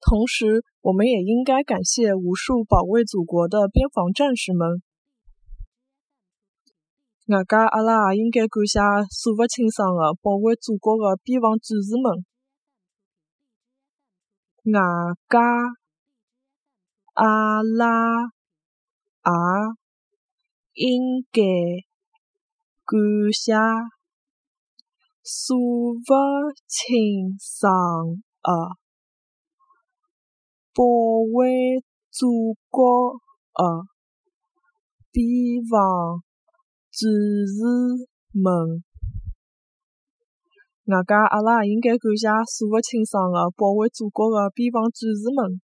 同时，我们也应该感谢无数保卫祖国的边防战士们。外加，阿拉也应该感谢数不清桑的保卫祖国的边防战士们。外加，阿拉也应该感谢数不清桑的保卫祖国的边防战士们。外加，阿拉也应该感谢数勿清爽的保卫祖国的边防战士们。